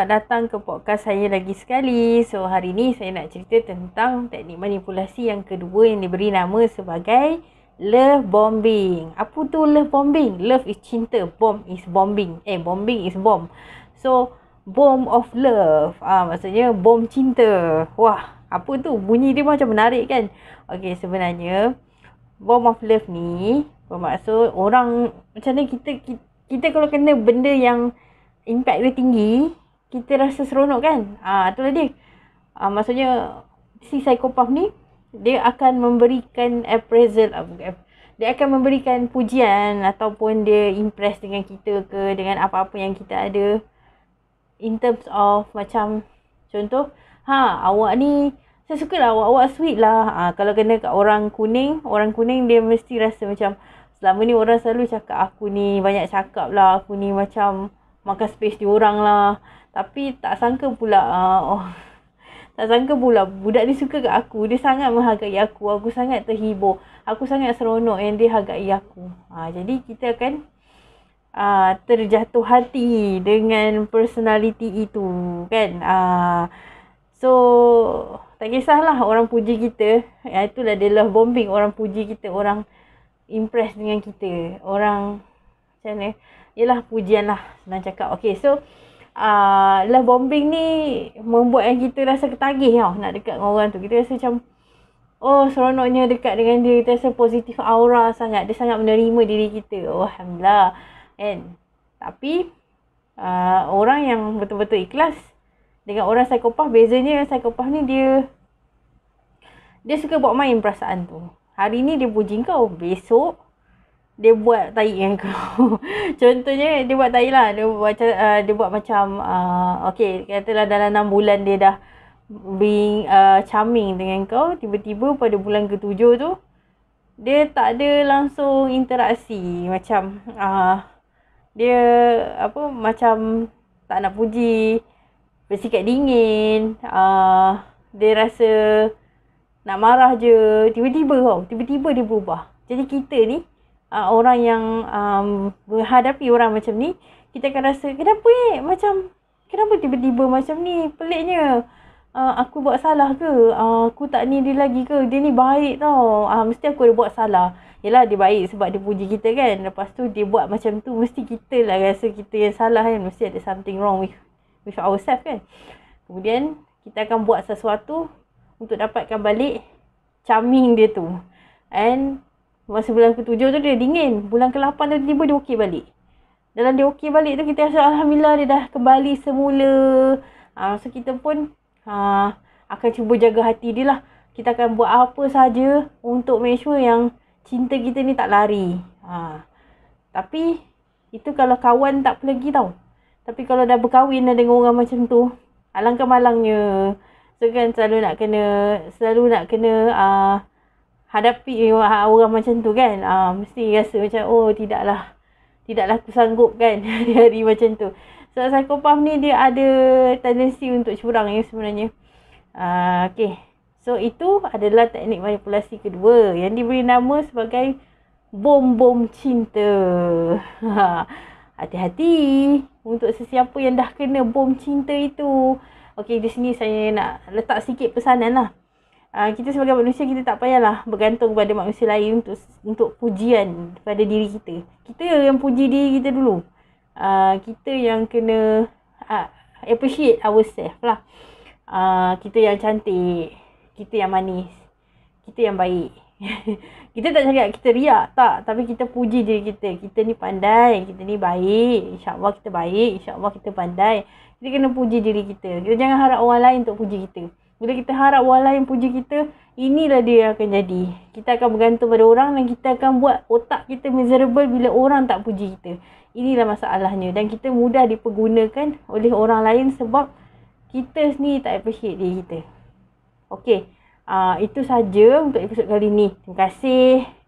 Selamat datang ke podcast saya lagi sekali. So hari ni saya nak cerita tentang teknik manipulasi yang kedua yang diberi nama sebagai love bombing. Apa tu love bombing? Love is cinta, bomb is bombing. Eh bombing is bomb. So bomb of love. Ah maksudnya bom cinta. Wah, apa tu? Bunyi dia macam menarik kan? Okey, sebenarnya bomb of love ni bermaksud orang macam ni kita, kita kita kalau kena benda yang impact dia tinggi, kita rasa seronok kan? Ah, itulah dia. Ah, maksudnya si psikopat ni dia akan memberikan appraisal ah, dia akan memberikan pujian ataupun dia impress dengan kita ke dengan apa-apa yang kita ada in terms of macam contoh ha awak ni saya suka lah awak, awak sweet lah ha, kalau kena kat orang kuning orang kuning dia mesti rasa macam selama ni orang selalu cakap aku ni banyak cakap lah aku ni macam makan space di orang lah. Tapi tak sangka pula uh, oh, tak sangka pula budak ni suka kat aku. Dia sangat menghargai aku. Aku sangat terhibur. Aku sangat seronok yang dia hargai aku. Ha, jadi kita akan uh, terjatuh hati dengan personality itu kan? Uh, so tak kisahlah orang puji kita. Ya, itulah dia love bombing orang puji kita orang impress dengan kita. Orang macam mana? Yelah pujian lah senang cakap. Okay so uh, love bombing ni membuat yang kita rasa ketagih tau nak dekat dengan orang tu. Kita rasa macam oh seronoknya dekat dengan dia. Kita rasa positif aura sangat. Dia sangat menerima diri kita. Oh Alhamdulillah. Kan? Tapi uh, orang yang betul-betul ikhlas dengan orang psikopat bezanya psikopat ni dia dia suka buat main perasaan tu hari ni dia puji kau besok dia buat tai dengan kau. Contohnya dia buat tai lah. Dia buat uh, dia buat macam uh, okey katalah dalam 6 bulan dia dah being uh, charming dengan kau tiba-tiba pada bulan ketujuh tu dia tak ada langsung interaksi. Macam uh, dia apa macam tak nak puji bersikap dingin uh, dia rasa nak marah je. Tiba-tiba tau tiba-tiba dia berubah. Jadi kita ni uh, orang yang um, menghadapi orang macam ni kita akan rasa kenapa eh? Macam kenapa tiba-tiba macam ni? Peliknya uh, aku buat salah ke? Uh, aku tak ni dia lagi ke? Dia ni baik tau. Uh, mesti aku ada buat salah. Yelah dia baik sebab dia puji kita kan. Lepas tu dia buat macam tu Mesti kita lah rasa kita yang salah kan. Mesti ada something wrong with with ourselves kan. Kemudian kita akan buat sesuatu untuk dapatkan balik charming dia tu. And masa bulan ke-7 tu dia dingin. Bulan ke-8 tu tiba-tiba dia okey balik. Dalam dia okey balik tu kita rasa Alhamdulillah dia dah kembali semula. Ha, so kita pun ha, akan cuba jaga hati dia lah. Kita akan buat apa saja untuk make sure yang cinta kita ni tak lari. Ha. Tapi itu kalau kawan tak pergi tau. Tapi kalau dah berkahwin dengan orang macam tu, alangkah malangnya. So kan selalu nak kena selalu nak kena uh, hadapi orang macam tu kan. Uh, mesti rasa macam oh tidaklah tidaklah aku sanggup kan hari-hari macam tu. So psikopat ni dia ada tendensi untuk curang ya sebenarnya. Uh, okay. So itu adalah teknik manipulasi kedua yang diberi nama sebagai bom-bom cinta. Hati-hati untuk sesiapa yang dah kena bom cinta itu. Okey, di sini saya nak letak sikit pesanan lah. Uh, kita sebagai manusia, kita tak payahlah bergantung pada manusia lain untuk untuk pujian pada diri kita. Kita yang puji diri kita dulu. Uh, kita yang kena uh, appreciate ourselves lah. Uh, kita yang cantik. Kita yang manis. Kita yang baik. kita tak cakap kita riak. Tak. Tapi kita puji diri kita. Kita ni pandai. Kita ni baik. InsyaAllah kita baik. InsyaAllah kita pandai. Kita kena puji diri kita. Kita jangan harap orang lain untuk puji kita. Bila kita harap orang lain puji kita, inilah dia yang akan jadi. Kita akan bergantung pada orang dan kita akan buat otak kita miserable bila orang tak puji kita. Inilah masalahnya dan kita mudah dipergunakan oleh orang lain sebab kita sendiri tak appreciate diri kita. Okey, uh, itu saja untuk episod kali ni. Terima kasih.